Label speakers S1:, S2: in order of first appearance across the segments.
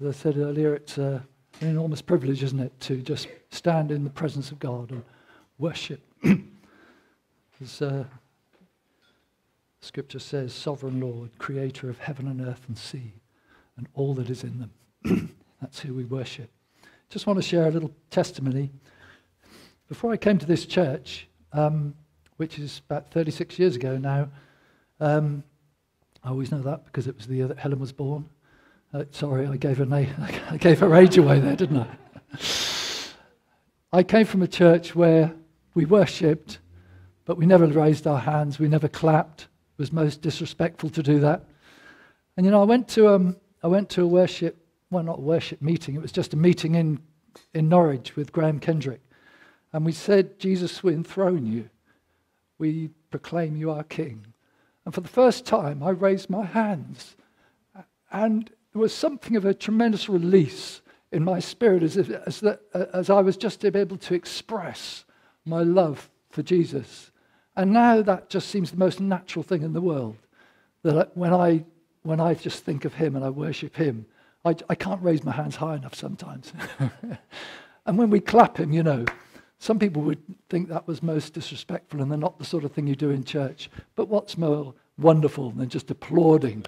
S1: As I said earlier, it's uh, an enormous privilege, isn't it, to just stand in the presence of God and worship. As uh, Scripture says, Sovereign Lord, creator of heaven and earth and sea, and all that is in them. That's who we worship. Just want to share a little testimony. Before I came to this church, um, which is about 36 years ago now, um, I always know that because it was the year that Helen was born. Uh, sorry, I gave, her na- I gave her age away there, didn't I? I came from a church where we worshipped, but we never raised our hands, we never clapped. It was most disrespectful to do that. And you know, I went to, um, I went to a worship, well, not a worship meeting, it was just a meeting in, in Norwich with Graham Kendrick. And we said, Jesus, we enthrone you. We proclaim you our King. And for the first time, I raised my hands. And there was something of a tremendous release in my spirit as, if, as, that, as I was just able to express my love for Jesus. And now that just seems the most natural thing in the world. That when I, when I just think of Him and I worship Him, I, I can't raise my hands high enough sometimes. and when we clap Him, you know, some people would think that was most disrespectful and they're not the sort of thing you do in church. But what's more wonderful than just applauding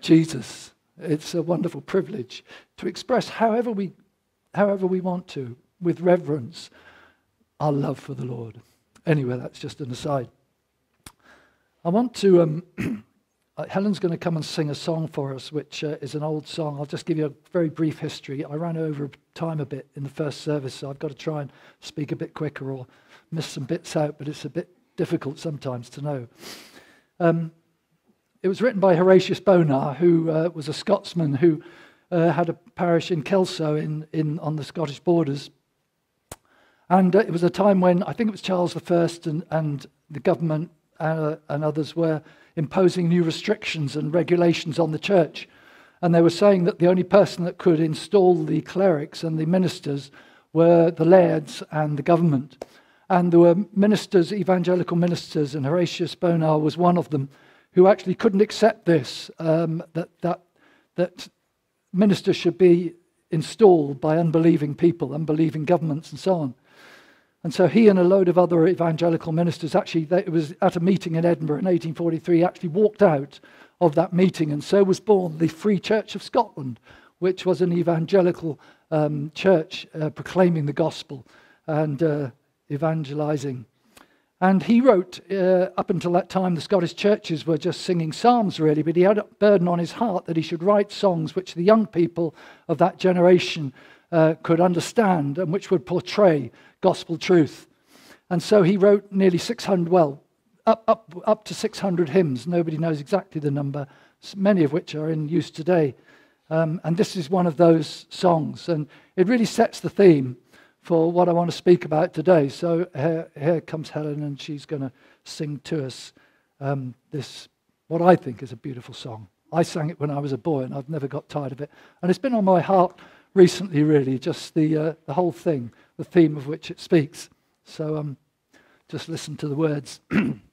S1: Jesus it's a wonderful privilege to express however we, however we want to, with reverence, our love for the Lord. Anyway, that's just an aside. I want to. Um, uh, Helen's going to come and sing a song for us, which uh, is an old song. I'll just give you a very brief history. I ran over time a bit in the first service, so I've got to try and speak a bit quicker or miss some bits out, but it's a bit difficult sometimes to know. Um, it was written by Horatius Bonar, who uh, was a Scotsman who uh, had a parish in Kelso in, in, on the Scottish borders. And uh, it was a time when I think it was Charles I and, and the government uh, and others were imposing new restrictions and regulations on the church. And they were saying that the only person that could install the clerics and the ministers were the lairds and the government. And there were ministers, evangelical ministers, and Horatius Bonar was one of them who actually couldn't accept this, um, that, that, that ministers should be installed by unbelieving people, unbelieving governments, and so on. And so he and a load of other evangelical ministers actually, they, it was at a meeting in Edinburgh in 1843, actually walked out of that meeting. And so was born the Free Church of Scotland, which was an evangelical um, church uh, proclaiming the gospel and uh, evangelizing and he wrote, uh, up until that time, the Scottish churches were just singing psalms, really, but he had a burden on his heart that he should write songs which the young people of that generation uh, could understand and which would portray gospel truth. And so he wrote nearly 600, well, up, up, up to 600 hymns. Nobody knows exactly the number, many of which are in use today. Um, and this is one of those songs. And it really sets the theme for what I want to speak about today. So here, here comes Helen, and she's going to sing to us um, this, what I think is a beautiful song. I sang it when I was a boy, and I've never got tired of it. And it's been on my heart recently, really, just the, uh, the whole thing, the theme of which it speaks. So um, just listen to the words.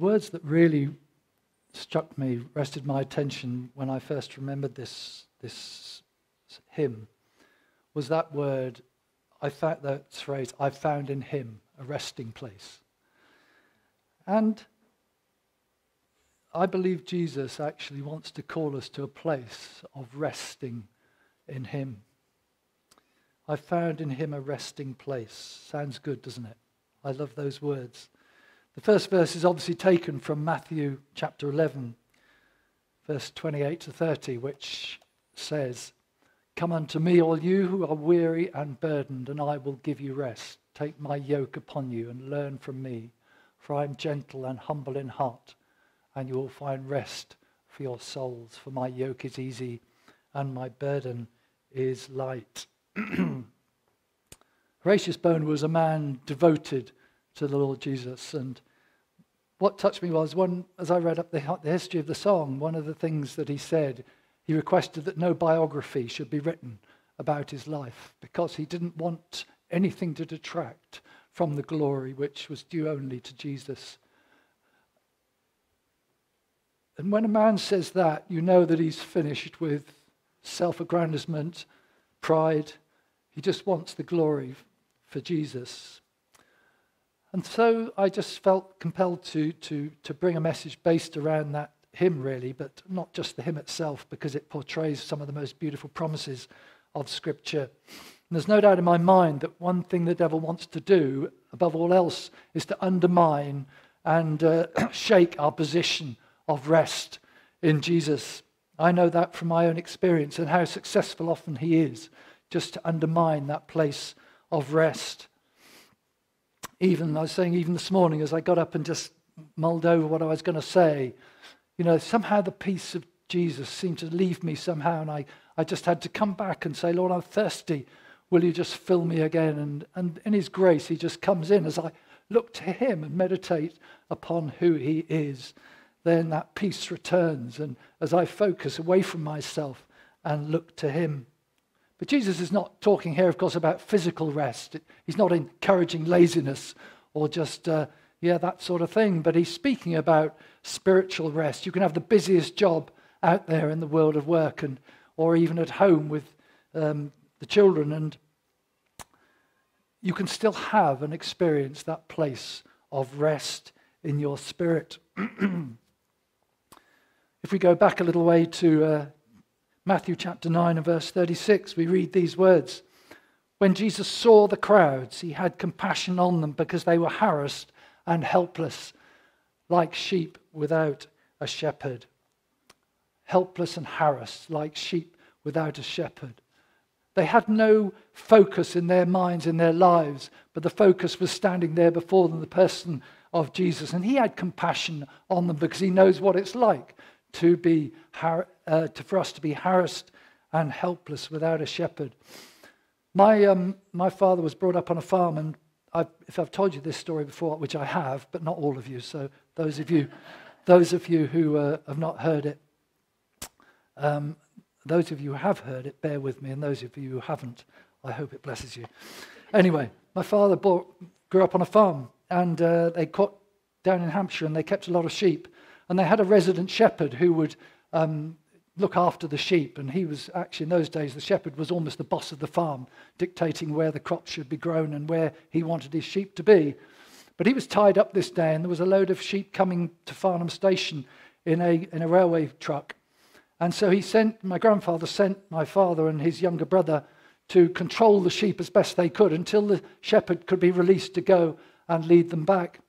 S2: The
S1: words that really struck me, rested my attention when I first remembered this, this hymn, was that word, I found that phrase, I found in him a resting place. And I believe Jesus actually wants to call us to a place of resting in him. I found in him a resting place. Sounds good, doesn't it? I love those words. The first verse is obviously taken from Matthew chapter 11, verse 28 to 30, which says, Come unto me, all you who are weary and burdened, and I will give you rest. Take my yoke upon you and learn from me, for I am gentle and humble in heart, and you will find rest for your souls. For my yoke is easy and my burden is light. Horatius Bonar was a man devoted to the Lord Jesus. And what touched me was, one, as I read up the, the history of the song, one of the things that he said, he requested that no biography should be written about his life because he didn't want anything to detract from the glory which was due only to Jesus. And when a man says that, you know that he's finished with self aggrandizement, pride. He just wants the glory for Jesus. And so I just felt compelled to, to, to bring a message based around that hymn, really, but not just the hymn itself, because it portrays some of the most beautiful promises of Scripture. And there's no doubt in my mind that one thing the devil wants to do, above all else, is to undermine and uh, shake our position of rest in Jesus. I know that from my own experience and how successful often he is, just to undermine that place of rest. Even, I was saying, even this morning, as I got up and just mulled over what I was going to say, you know, somehow the peace of Jesus seemed to leave me somehow, and I, I just had to come back and say, Lord, I'm thirsty. Will you just fill me again? And, and in His grace, He just comes in as I look to Him and meditate upon who He is. Then that peace returns, and as I focus away from myself and look to Him. But Jesus is not talking here, of course, about physical rest. He's not encouraging laziness or just, uh, yeah, that sort of thing. But he's speaking about spiritual rest. You can have the busiest job out there in the world of work and, or even at home with um, the children, and you can still have and experience that place of rest in your spirit. if we go back a little way to uh, Matthew chapter 9 and verse 36, we read these words. When Jesus saw the crowds, he had compassion on them because they were harassed and helpless, like sheep without a shepherd. Helpless and harassed, like sheep without a shepherd. They had no focus in their minds, in their lives, but the focus was standing there before them, the person of Jesus. And he had compassion on them because he knows what it's like to be, uh, to, for us to be harassed and helpless without a shepherd. My, um, my father was brought up on a farm, and I've, if I've told you this story before, which I have, but not all of you, so those of you, those of you who uh, have not heard it, um, those of you who have heard it, bear with me, and those of you who haven't, I hope it blesses you. Anyway, my father bought, grew up on a farm, and uh, they caught down in Hampshire, and they kept a lot of sheep, and they had a resident shepherd who would um, look after the sheep. And he was actually, in those days, the shepherd was almost the boss of the farm, dictating where the crops should be grown and where he wanted his sheep to be. But he was tied up this day, and there was a load of sheep coming to Farnham Station in a, in a railway truck. And so he sent, my grandfather sent my father and his younger brother to control the sheep as best they could until the shepherd could be released to go and lead them back.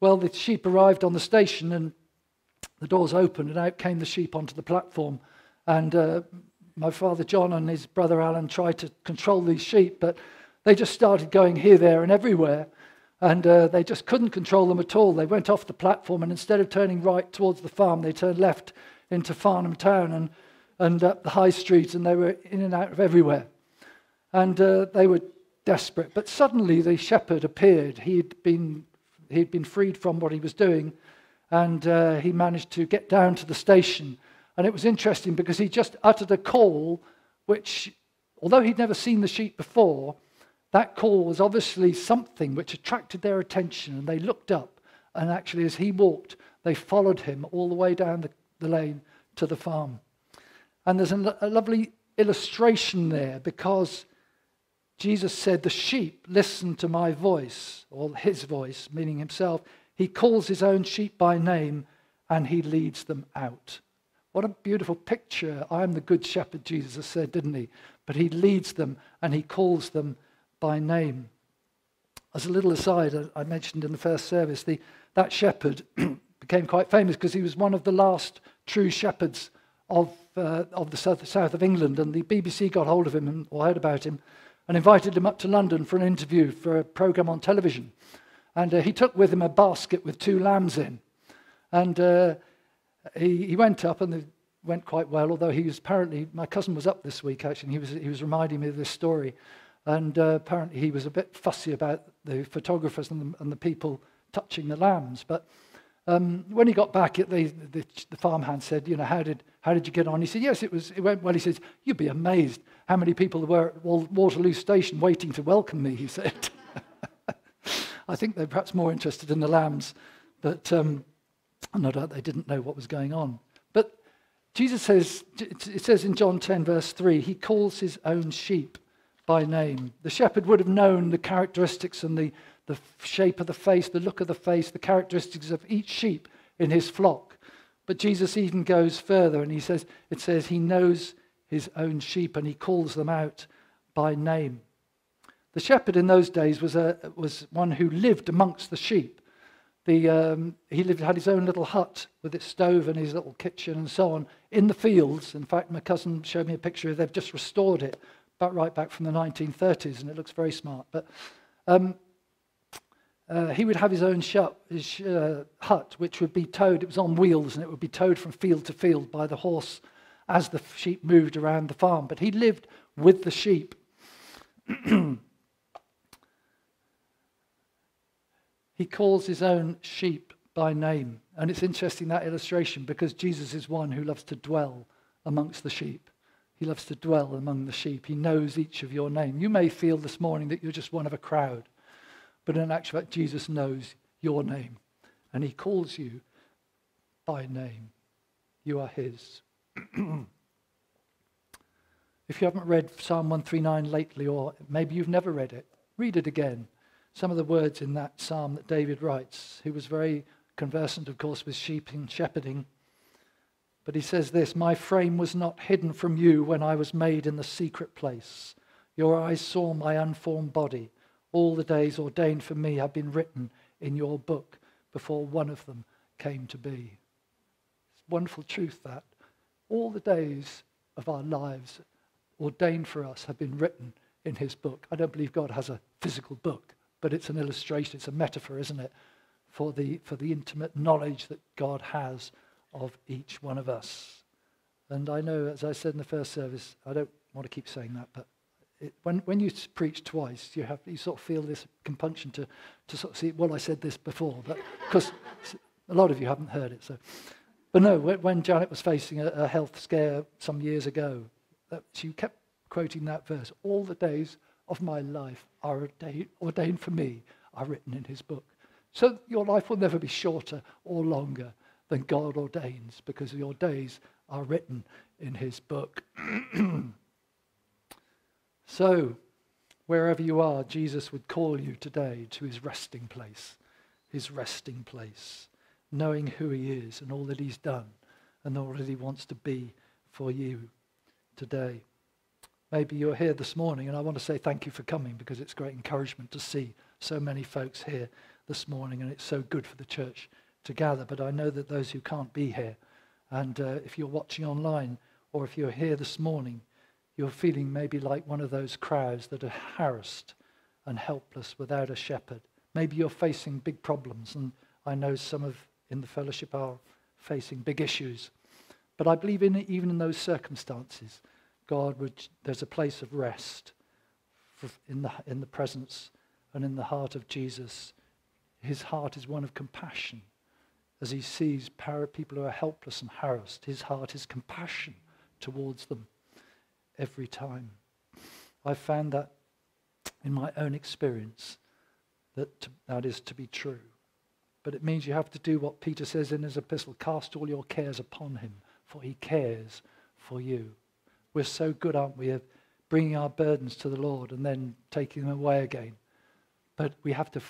S1: Well, the sheep arrived on the station, and the doors opened and out came the sheep onto the platform. And uh, my father John and his brother Alan tried to control these sheep, but they just started going here, there, and everywhere. And uh, they just couldn't control them at all. They went off the platform, and instead of turning right towards the farm, they turned left into Farnham Town and, and up the high street, and they were in and out of everywhere. And uh, they were desperate. But suddenly the shepherd appeared. He'd been, he'd been freed from what he was doing and uh, he managed to get down to the station. And it was interesting because he just uttered a call, which, although he'd never seen the sheep before, that call was obviously something which attracted their attention. And they looked up, and actually, as he walked, they followed him all the way down the, the lane to the farm. And there's a, a lovely illustration there because Jesus said, The sheep listen to my voice, or his voice, meaning himself. He calls his own sheep by name and he leads them out. What a beautiful picture. I am the good shepherd, Jesus said, didn't he? But he leads them and he calls them by name. As a little aside, I mentioned in the first service, the, that shepherd became quite famous because he was one of the last true shepherds of, uh, of the south, south, of England. And the BBC got hold of him and, or heard about him and invited him up to London for an interview for a program on television. And uh, he took with him a basket with two lambs in. And uh, he, he went up and it went quite well, although he was apparently, my cousin was up this week actually, and he was, he was reminding me of this story. And uh, apparently he was a bit fussy about the photographers and the, and the people touching the lambs. But um, when he got back, the, the, the, farmhand said, you know, how did, how did you get on? He said, yes, it, was, it went well. He says, you'd be amazed how many people were at Waterloo Station waiting to welcome me, he said. I think they're perhaps more interested in the lambs, but um, no doubt they didn't know what was going on. But Jesus says, it says in John 10, verse 3, he calls his own sheep by name. The shepherd would have known the characteristics and the, the shape of the face, the look of the face, the characteristics of each sheep in his flock. But Jesus even goes further and he says, it says he knows his own sheep and he calls them out by name. The shepherd in those days was, a, was one who lived amongst the sheep. The, um, he lived, had his own little hut with its stove and his little kitchen and so on in the fields. In fact, my cousin showed me a picture. Of they've just restored it, but right back from the 1930s, and it looks very smart. But um, uh, he would have his own his, uh, hut, which would be towed. It was on wheels, and it would be towed from field to field by the horse as the sheep moved around the farm. But he lived with the sheep. He calls his own sheep by name. And it's interesting that illustration because Jesus is one who loves to dwell amongst the sheep. He loves to dwell among the sheep. He knows each of your name. You may feel this morning that you're just one of a crowd, but in actual fact, Jesus knows your name and he calls you by name. You are his. if you haven't read Psalm 139 lately, or maybe you've never read it, read it again some of the words in that psalm that David writes. He was very conversant, of course, with sheep and shepherding. But he says this My frame was not hidden from you when I was made in the secret place. Your eyes saw my unformed body. All the days ordained for me have been written in your book before one of them came to be. It's wonderful truth that. All the days of our lives ordained for us have been written in his book. I don't believe God has a physical book, but it's an illustration, it's a metaphor, isn't it, for the, for the intimate knowledge that God has of each one of us. And I know, as I said in the first service, I don't want to keep saying that, but it, when, when you preach twice, you, have, you sort of feel this compunction to, to sort of see, well, I said this before, but because a lot of you haven't heard it. So. But no, when Janet was facing a, a health scare some years ago, uh, she kept quoting that verse. All the days of my life are ordained, for me, are written in his book. So your life will never be shorter or longer than God ordains because your days are written in his book. so, wherever you are, Jesus would call you today to his resting place, his resting place, knowing who he is and all that he's done and all that he wants to be for you today. Maybe you're here this morning, and I want to say thank you for coming because it's great encouragement to see so many folks here this morning, and it's so good for the church to gather. But I know that those who can't be here, and uh, if you're watching online or if you're here this morning, you're feeling maybe like one of those crowds that are harassed and helpless without a shepherd. Maybe you're facing big problems, and I know some of in the fellowship are facing big issues. But I believe in even in those circumstances, God would, there's a place of rest in the, in the presence and in the heart of Jesus his heart is one of compassion. As he sees people who are helpless and harassed, his heart is compassion towards them every time. I've found that in my own experience that that is to be true. But it means you have to do what Peter says in his epistle cast all your cares upon him, for he cares for you. We're so good, aren't we, of bringing our burdens to the Lord and then taking them away again. But we have to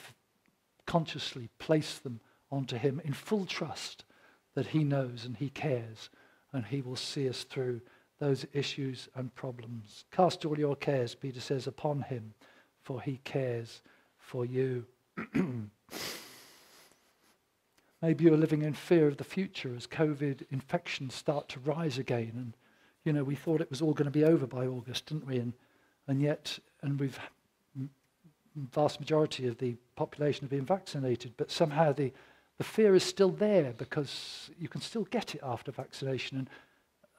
S1: consciously place them onto Him in full trust that He knows and He cares and He will see us through those issues and problems. Cast all your cares, Peter says, upon Him, for He cares for you. Maybe you're living in fear of the future as COVID infections start to rise again. And, you know, we thought it was all going to be over by August, didn't we? And, and yet, and we've vast majority of the population have been vaccinated, but somehow the, the fear is still there because you can still get it after vaccination. And,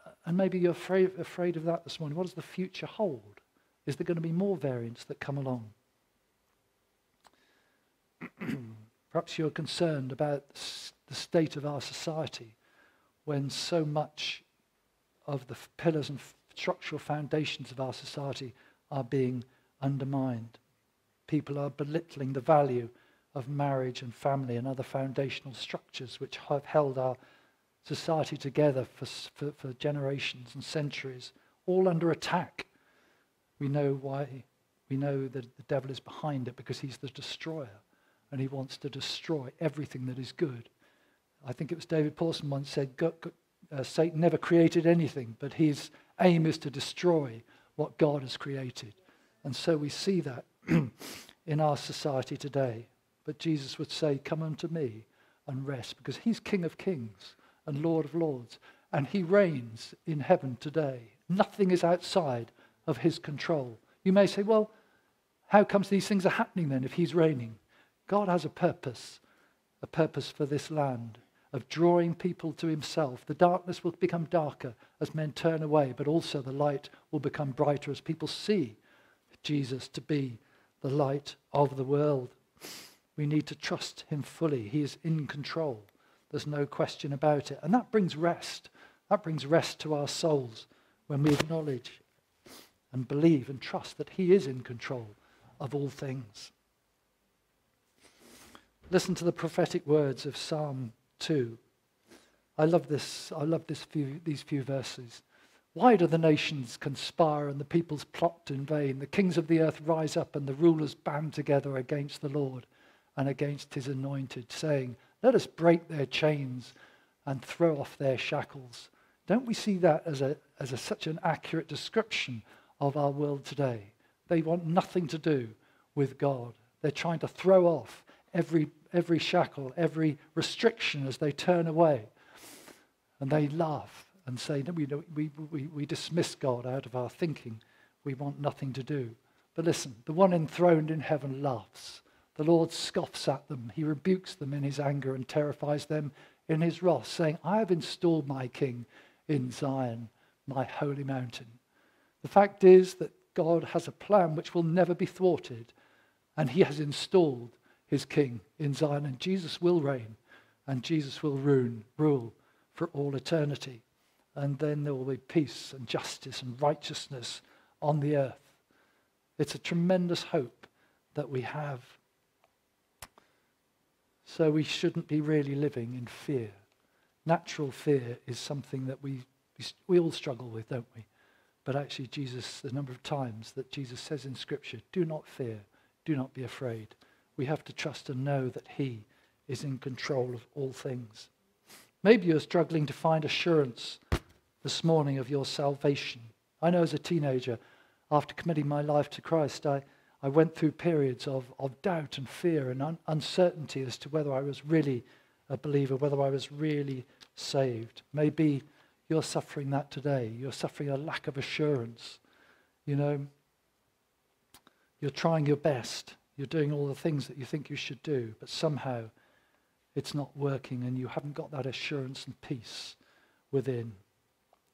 S1: uh, and maybe you're afraid, afraid of that this morning. What does the future hold? Is there going to be more variants that come along? Perhaps you're concerned about the state of our society when so much of the pillars and structural foundations of our society are being undermined people are belittling the value of marriage and family and other foundational structures which have held our society together for, for, for, generations and centuries, all under attack. We know why. We know that the devil is behind it because he's the destroyer and he wants to destroy everything that is good. I think it was David Pawson once said, uh, Satan never created anything, but his aim is to destroy what God has created. And so we see that in our society today. But Jesus would say, Come unto me and rest, because he's King of kings and Lord of lords, and he reigns in heaven today. Nothing is outside of his control. You may say, Well, how comes these things are happening then if he's reigning? God has a purpose, a purpose for this land of drawing people to himself. The darkness will become darker as men turn away, but also the light will become brighter as people see Jesus to be the light of the world. We need to trust him fully. He is in control. There's no question about it. And that brings rest. That brings rest to our souls when we acknowledge and believe and trust that he is in control of all things. Listen to the prophetic words of Psalm 2. I love this. I love this few, these few verses. Why do the nations conspire and the peoples plot in vain? The kings of the earth rise up and the rulers band together against the Lord and against his anointed, saying, Let us break their chains and throw off their shackles. Don't we see that as, a, as a, such an accurate description of our world today? They want nothing to do with God. They're trying to throw off every, every shackle, every restriction as they turn away. And they laugh and say, no, we, we, we, we dismiss God out of our thinking. We want nothing to do. But listen, the one enthroned in heaven laughs. The Lord scoffs at them. He rebukes them in his anger and terrifies them in his wrath, saying, I have installed my king in Zion, my holy mountain. The fact is that God has a plan which will never be thwarted, and he has installed his king in Zion, and Jesus will reign, and Jesus will rule, rule for all eternity. And then there will be peace and justice and righteousness on the earth. It's a tremendous hope that we have. So we shouldn't be really living in fear. Natural fear is something that we, we all struggle with, don't we? But actually, Jesus, the number of times that Jesus says in Scripture, do not fear, do not be afraid. We have to trust and know that He is in control of all things. Maybe you're struggling to find assurance this morning of your salvation. I know as a teenager, after committing my life to Christ, I, I went through periods of, of doubt and fear and un- uncertainty as to whether I was really a believer, whether I was really saved. Maybe you're suffering that today. You're suffering a lack of assurance. You know, you're trying your best. You're doing all the things that you think you should do, but somehow it's not working and you haven't got that assurance and peace within.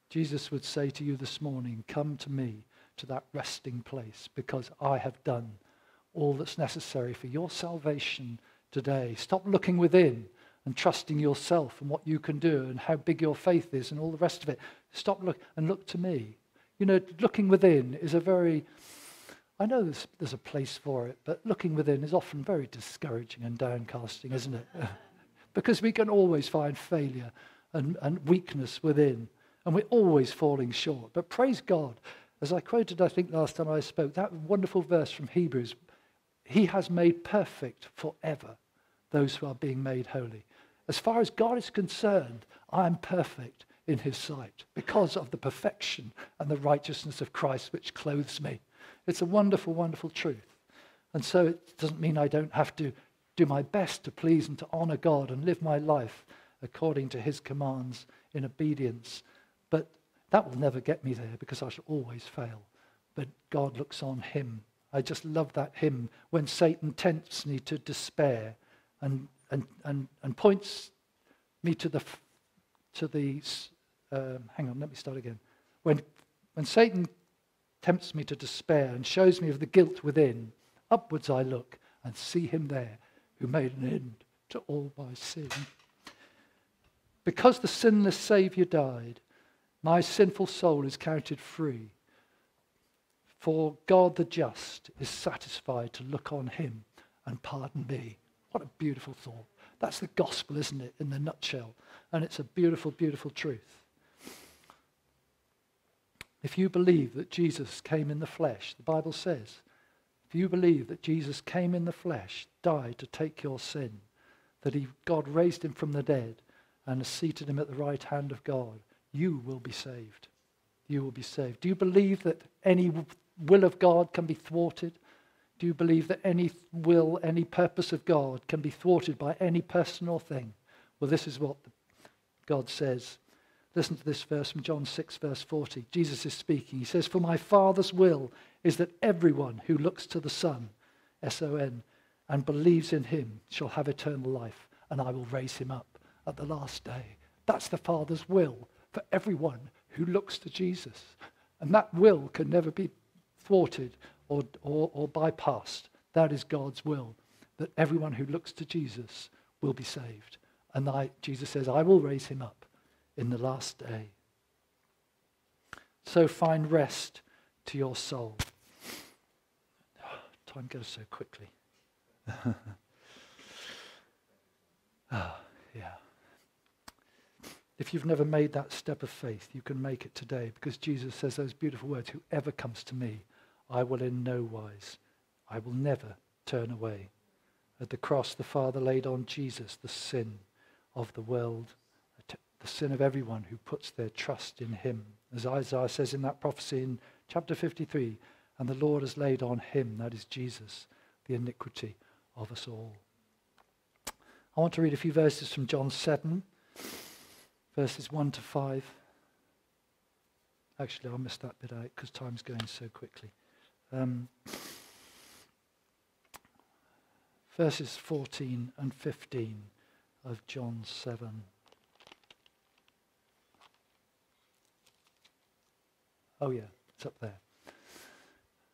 S1: Jesus would say to you this morning, Come to me to that resting place because I have done all that's necessary for your salvation today. Stop looking within and trusting yourself and what you can do and how big your faith is and all the rest of it. Stop look and look to me. You know, looking within is a very I know there's, there's a place for it, but looking within is often very discouraging and downcasting, isn't it? because we can always find failure and, and weakness within, and we're always falling short. But praise God, as I quoted, I think, last time I spoke, that wonderful verse from Hebrews He has made perfect forever those who are being made holy. As far as God is concerned, I am perfect in His sight because of the perfection and the righteousness of Christ which clothes me. It's a wonderful, wonderful truth. And so it doesn't mean I don't have to do my best to please and to honor God and live my life according to his commands in obedience. But that will never get me there because I shall always fail. But God looks on him. I just love that hymn when Satan tempts me to despair and, and, and, and points me to the, to the um, hang on, let me start again. When, when Satan tempts me to despair and shows me of the guilt within, upwards I look and see him there who made an end to all my sin. Because the sinless Saviour died, my sinful soul is counted free. For God the just is satisfied to look on him and pardon me. What a beautiful thought. That's the gospel, isn't it, in the nutshell? And it's a beautiful, beautiful truth. If you believe that Jesus came in the flesh, the Bible says, if you believe that Jesus came in the flesh, died to take your sin, that he, God raised him from the dead and seated him at the right hand of God, you will be saved. You will be saved. Do you believe that any will of God can be thwarted? Do you believe that any will, any purpose of God can be thwarted by any person or thing? Well, this is what God says Listen to this verse from John 6, verse 40. Jesus is speaking. He says, For my Father's will is that everyone who looks to the Son, S O N, and believes in him shall have eternal life, and I will raise him up at the last day. That's the Father's will for everyone who looks to Jesus. And that will can never be thwarted or, or, or bypassed. That is God's will, that everyone who looks to Jesus will be saved. And I, Jesus says, I will raise him up in the last day. So find rest to your soul. Time goes so quickly. ah, yeah. If you've never made that step of faith, you can make it today because Jesus says those beautiful words Whoever comes to me, I will in no wise, I will never turn away. At the cross, the Father laid on Jesus the sin of the world the sin of everyone who puts their trust in him. As Isaiah says in that prophecy in chapter 53, and the Lord has laid on him, that is Jesus, the iniquity of us all. I want to read a few verses from John 7, verses 1 to 5. Actually, I missed that bit out because time's going so quickly. Um, verses 14 and 15 of John 7. Oh, yeah, it's up there.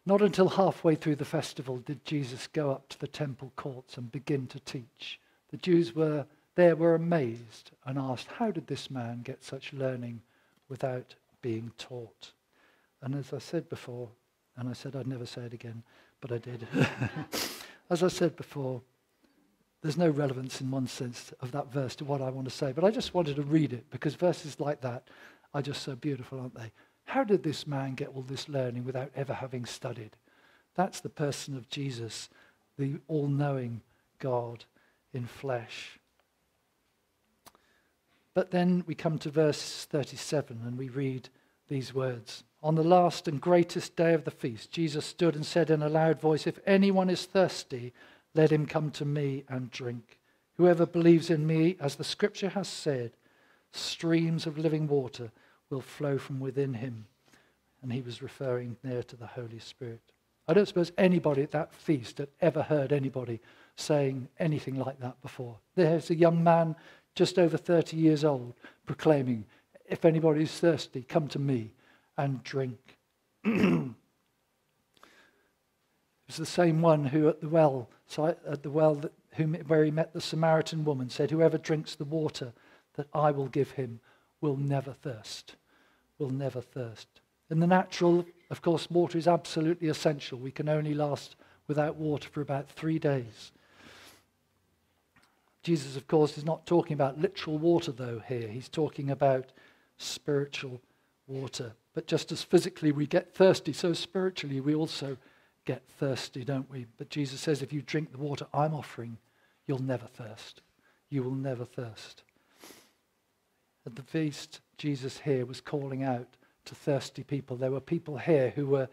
S1: Not until halfway through the festival did Jesus go up to the temple courts and begin to teach. The Jews were there were amazed and asked, How did this man get such learning without being taught? And as I said before, and I said I'd never say it again, but I did. as I said before, there's no relevance in one sense of that verse to what I want to say, but I just wanted to read it because verses like that are just so beautiful, aren't they? How did this man get all this learning without ever having studied? That's the person of Jesus, the all knowing God in flesh. But then we come to verse 37 and we read these words. On the last and greatest day of the feast, Jesus stood and said in a loud voice, If anyone is thirsty, let him come to me and drink. Whoever believes in me, as the scripture has said, streams of living water will flow from within him. And he was referring there to the Holy Spirit. I don't suppose anybody at that feast had ever heard anybody saying anything like that before. There's a young man just over 30 years old proclaiming, If anybody is thirsty, come to me and drink. it was the same one who at the well, at the well that, whom, where he met the Samaritan woman, said, Whoever drinks the water that I will give him will never thirst will never thirst. In the natural, of course, water is absolutely essential. We can only last without water for about three days. Jesus, of course, is not talking about literal water, though, here. He's talking about spiritual water. But just as physically we get thirsty, so spiritually we also get thirsty, don't we? But Jesus says, if you drink the water I'm offering, you'll never thirst. You will never thirst. At the feast, Jesus here was calling out to thirsty people. There were people here who were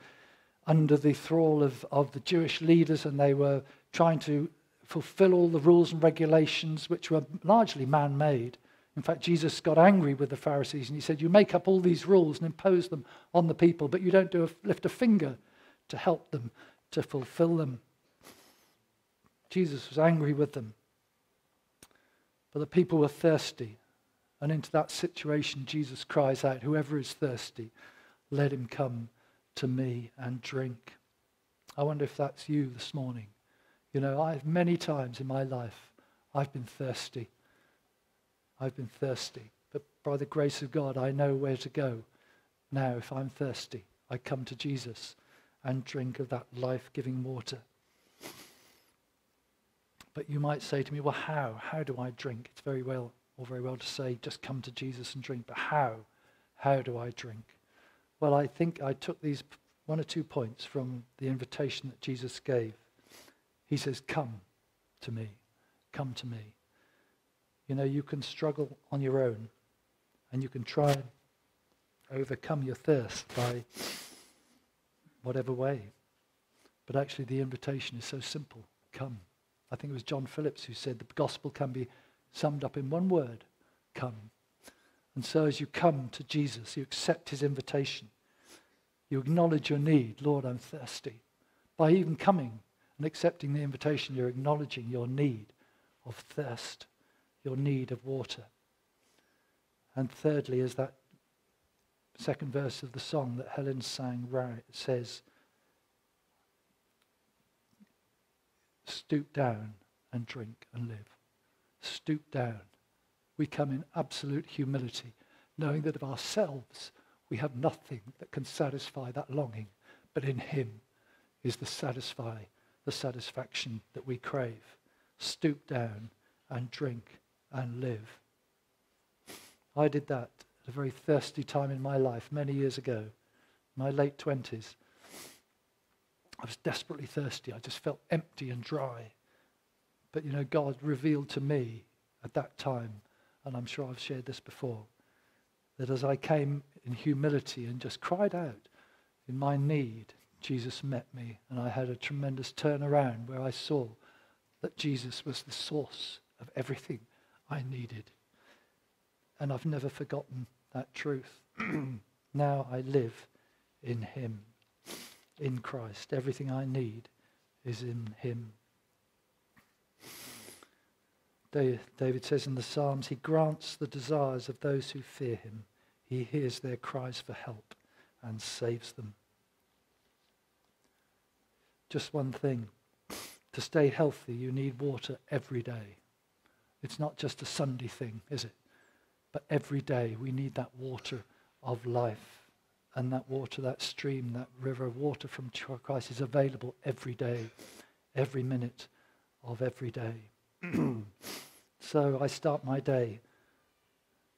S1: under the thrall of, of the Jewish leaders and they were trying to fulfill all the rules and regulations which were largely man made. In fact, Jesus got angry with the Pharisees and he said, You make up all these rules and impose them on the people, but you don't do a, lift a finger to help them to fulfill them. Jesus was angry with them. But the people were thirsty. And into that situation, Jesus cries out, Whoever is thirsty, let him come to me and drink. I wonder if that's you this morning. You know, I've many times in my life, I've been thirsty. I've been thirsty. But by the grace of God, I know where to go. Now, if I'm thirsty, I come to Jesus and drink of that life giving water. But you might say to me, well, how? How do I drink? It's very well all very well to say, just come to Jesus and drink, but how? How do I drink? Well, I think I took these one or two points from the invitation that Jesus gave. He says, Come to me. Come to me. You know, you can struggle on your own and you can try and overcome your thirst by whatever way. But actually, the invitation is so simple come. I think it was John Phillips who said the gospel can be summed up in one word come. And so, as you come to Jesus, you accept his invitation. You acknowledge your need. Lord, I'm thirsty. By even coming and accepting the invitation, you're acknowledging your need of thirst, your need of water. And thirdly, as that second verse of the song that Helen sang right, says, stoop down and drink and live stoop down. We come in absolute humility, knowing that of ourselves we have nothing that can satisfy that longing, but in Him is the satisfy, the satisfaction that we crave. Stoop down and drink and live. I did that at a very thirsty time in my life many years ago, my late 20s. I was desperately thirsty. I just felt empty and dry. But you know, God revealed to me at that time, and I'm sure I've shared this before, that as I came in humility and just cried out in my need, Jesus met me, and I had a tremendous turnaround where I saw that Jesus was the source of everything I needed. And I've never forgotten that truth. Now I live in him, in Christ. Everything I need is in him. David says in the Psalms, He grants the desires of those who fear Him. He hears their cries for help and saves them. Just one thing to stay healthy, you need water every day. It's not just a Sunday thing, is it? But every day we need that water of life. And that water, that stream, that river of water from Christ is available every day, every minute of every day. so I start my day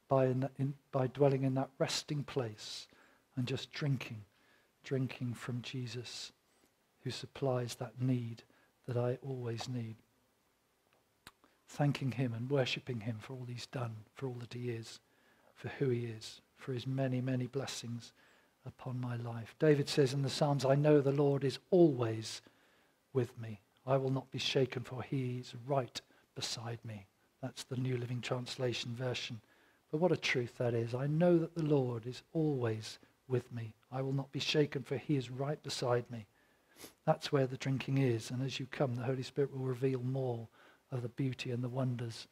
S1: by, in, in, by dwelling in that resting place and just drinking, drinking from Jesus who supplies that need that I always need. Thanking him and worshipping him for all he's done, for all that he is, for who he is, for his many, many blessings upon my life. David says in the Psalms, I know the Lord is always with me. I will not be shaken, for he is right beside me. That's the New Living Translation version. But what a truth that is. I know that the Lord is always with me. I will not be shaken, for he is right beside me. That's where the drinking is. And as you come, the Holy Spirit will reveal more of the beauty and the wonders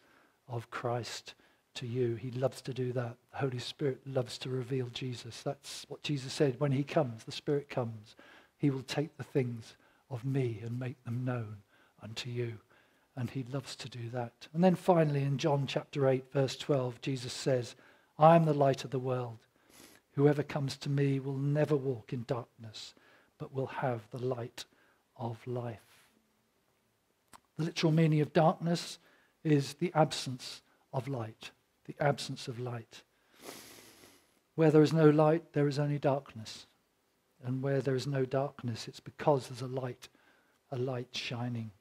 S1: of Christ to you. He loves to do that. The Holy Spirit loves to reveal Jesus. That's what Jesus said. When he comes, the Spirit comes, he will take the things of me and make them known unto you. And he loves to do that. And then finally, in John chapter 8, verse 12, Jesus says, I am the light of the world. Whoever comes to me will never walk in darkness, but will have the light of life. The literal meaning of darkness is the absence of light, the absence of light. Where there is no light, there is only darkness. And where there is no darkness, it's because there's a light, a light shining.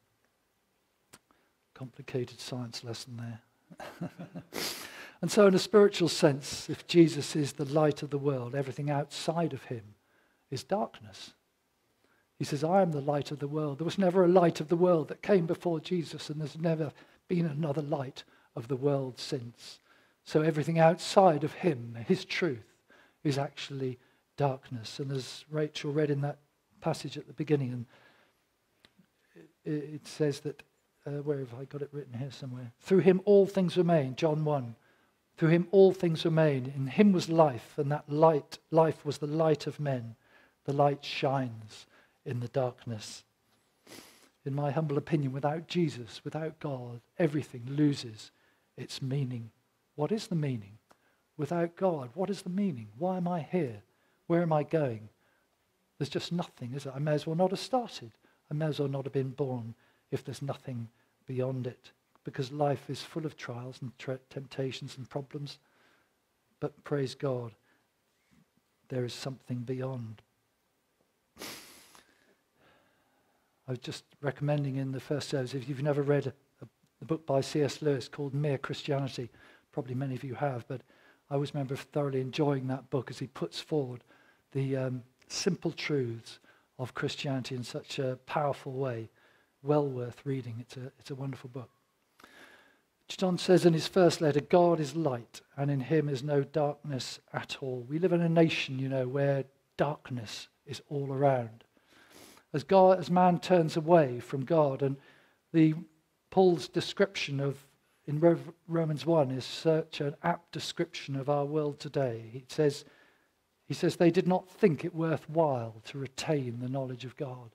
S1: Complicated science lesson there. and so, in a spiritual sense, if Jesus is the light of the world, everything outside of him is darkness. He says, I am the light of the world. There was never a light of the world that came before Jesus, and there's never been another light of the world since. So everything outside of him, his truth, is actually darkness. And as Rachel read in that passage at the beginning, and it, says that, uh, where have I got it written here somewhere? Through him all things were made, John 1. Through him all things were made. In him was life, and that light, life was the light of men. The light shines in the darkness. In my humble opinion, without Jesus, without God, everything loses its meaning. What is the meaning? Without God, what is the meaning? Why am I here? Where am I going? There's just nothing, is it? I may as well not have started. I may as well not have been born if there's nothing beyond it. Because life is full of trials and temptations and problems. But praise God, there is something beyond. I was just recommending in the first service, if you've never read a, a book by C.S. Lewis called Mere Christianity, probably many of you have, but I always remember thoroughly enjoying that book as he puts forward the um, simple truths of Christianity in such a powerful way. Well worth reading. It's a, it's a wonderful book. John says in his first letter, God is light, and in him is no darkness at all. We live in a nation, you know, where darkness is all around as God, as man turns away from God. And the Paul's description of in Romans 1 is such an apt description of our world today. He says, he says they did not think it worthwhile to retain the knowledge of God.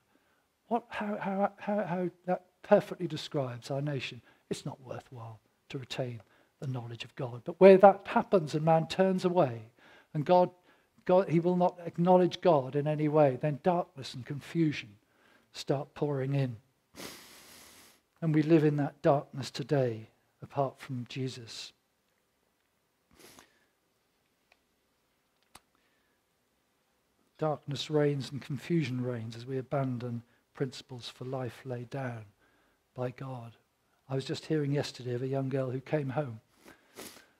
S1: What, how, how, how, how that perfectly describes our nation. It's not worthwhile to retain the knowledge of God. But where that happens and man turns away and God God, he will not acknowledge God in any way, then darkness and confusion start pouring in. And we live in that darkness today apart from Jesus. Darkness reigns and confusion reigns as we abandon principles for life laid down by God. I was just hearing yesterday of a young girl who came home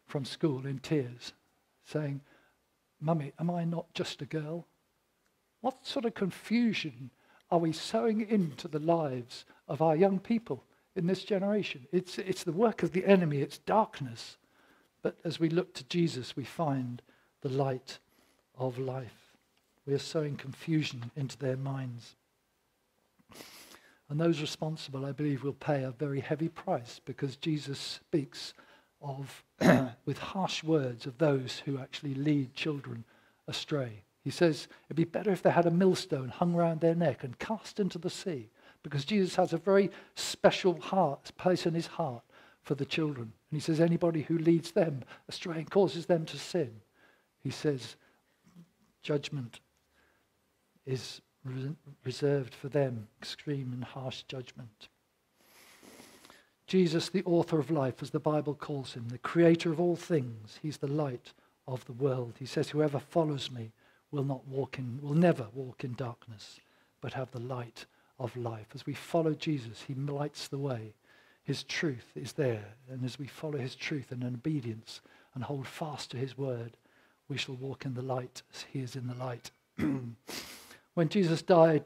S1: from school in tears saying, Mummy, am I not just a girl? What sort of confusion are we sowing into the lives of our young people in this generation? It's, it's the work of the enemy, it's darkness. But as we look to Jesus, we find the light of life. We are sowing confusion into their minds. And those responsible, I believe, will pay a very heavy price because Jesus speaks of, with harsh words, of those who actually lead children astray. He says it'd be better if they had a millstone hung round their neck and cast into the sea because Jesus has a very special heart, place in his heart for the children. And he says anybody who leads them astray and causes them to sin, he says judgment is reserved for them, extreme and harsh judgment. Jesus, the author of life, as the Bible calls him, the creator of all things, he's the light of the world. He says, Whoever follows me will not walk in, will never walk in darkness, but have the light of life. As we follow Jesus, he lights the way. His truth is there. And as we follow his truth in obedience and hold fast to his word, we shall walk in the light as he is in the light. when Jesus died,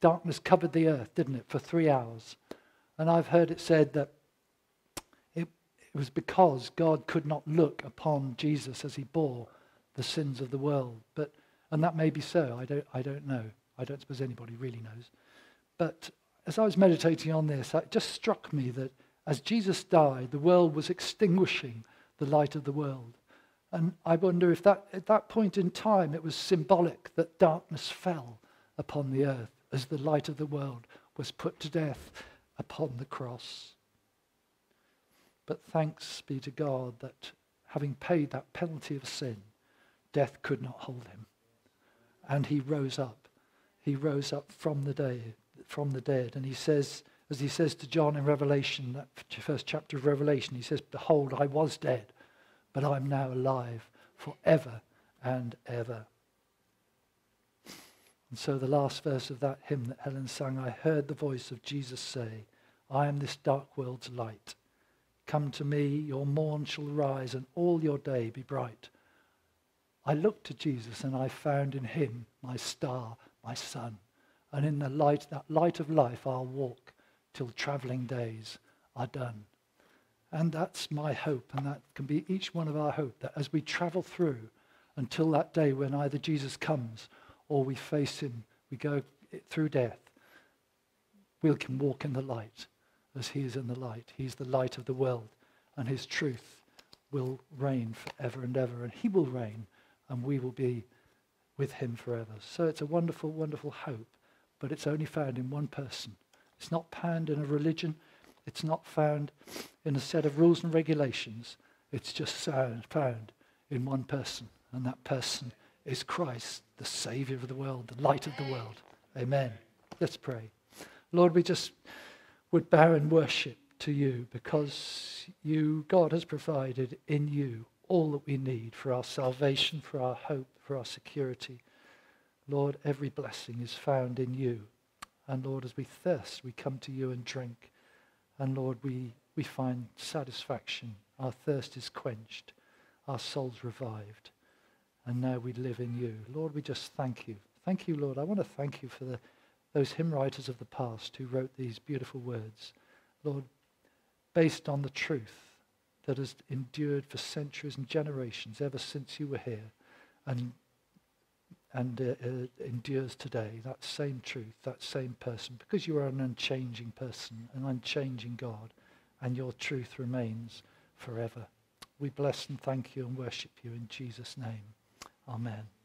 S1: darkness covered the earth, didn't it, for three hours. And I've heard it said that it, it was because God could not look upon Jesus as he bore the sins of the world. But, and that may be so. I don't, I don't know. I don't suppose anybody really knows. But as I was meditating on this, it just struck me that as Jesus died, the world was extinguishing the light of the world. And I wonder if that, at that point in time it was symbolic that darkness fell upon the earth as the light of the world was put to death upon the cross. But thanks be to God that having paid that penalty of sin, death could not hold him. And he rose up. He rose up from the day, from the dead. And he says, as he says to John in Revelation, that first chapter of Revelation, he says, Behold, I was dead, but I'm now alive forever and ever. And so the last verse of that hymn that Helen sang, I heard the voice of Jesus say, I am this dark world's light. Come to me, your morn shall rise, and all your day be bright. I looked to Jesus, and I found in him my star, my sun. And in the light, that light of life, I'll walk till traveling days are done. And that's my hope, and that can be each one of our hope, that as we travel through until that day when either Jesus comes or we face him, we go through death, we can walk in the light as he is in the light. He's the light of the world, and his truth will reign forever and ever, and he will reign, and we will be with him forever. So it's a wonderful, wonderful hope, but it's only found in one person. It's not found in a religion. It's not found in a set of rules and regulations. It's just found in one person, and that person is Christ, the Savior of the world, the light of the world. Amen. Let's pray. Lord, we just would bow in worship to you because you, God, has provided in you all that we need for our salvation, for our hope, for our security. Lord, every blessing is found in you. And Lord, as we thirst, we come to you and drink. And Lord, we, we find satisfaction. Our thirst is quenched. Our soul's revived. And now we live in you. Lord, we just thank you. Thank you, Lord. I want to thank you for the, those hymn writers of the past who wrote these beautiful words. Lord, based on the truth that has endured for centuries and generations ever since you were here. And and uh, uh, endures today. That same truth, that same person, because you are an unchanging person, an unchanging God, and your truth remains forever. We bless and thank you and worship you in Jesus' name. Amen.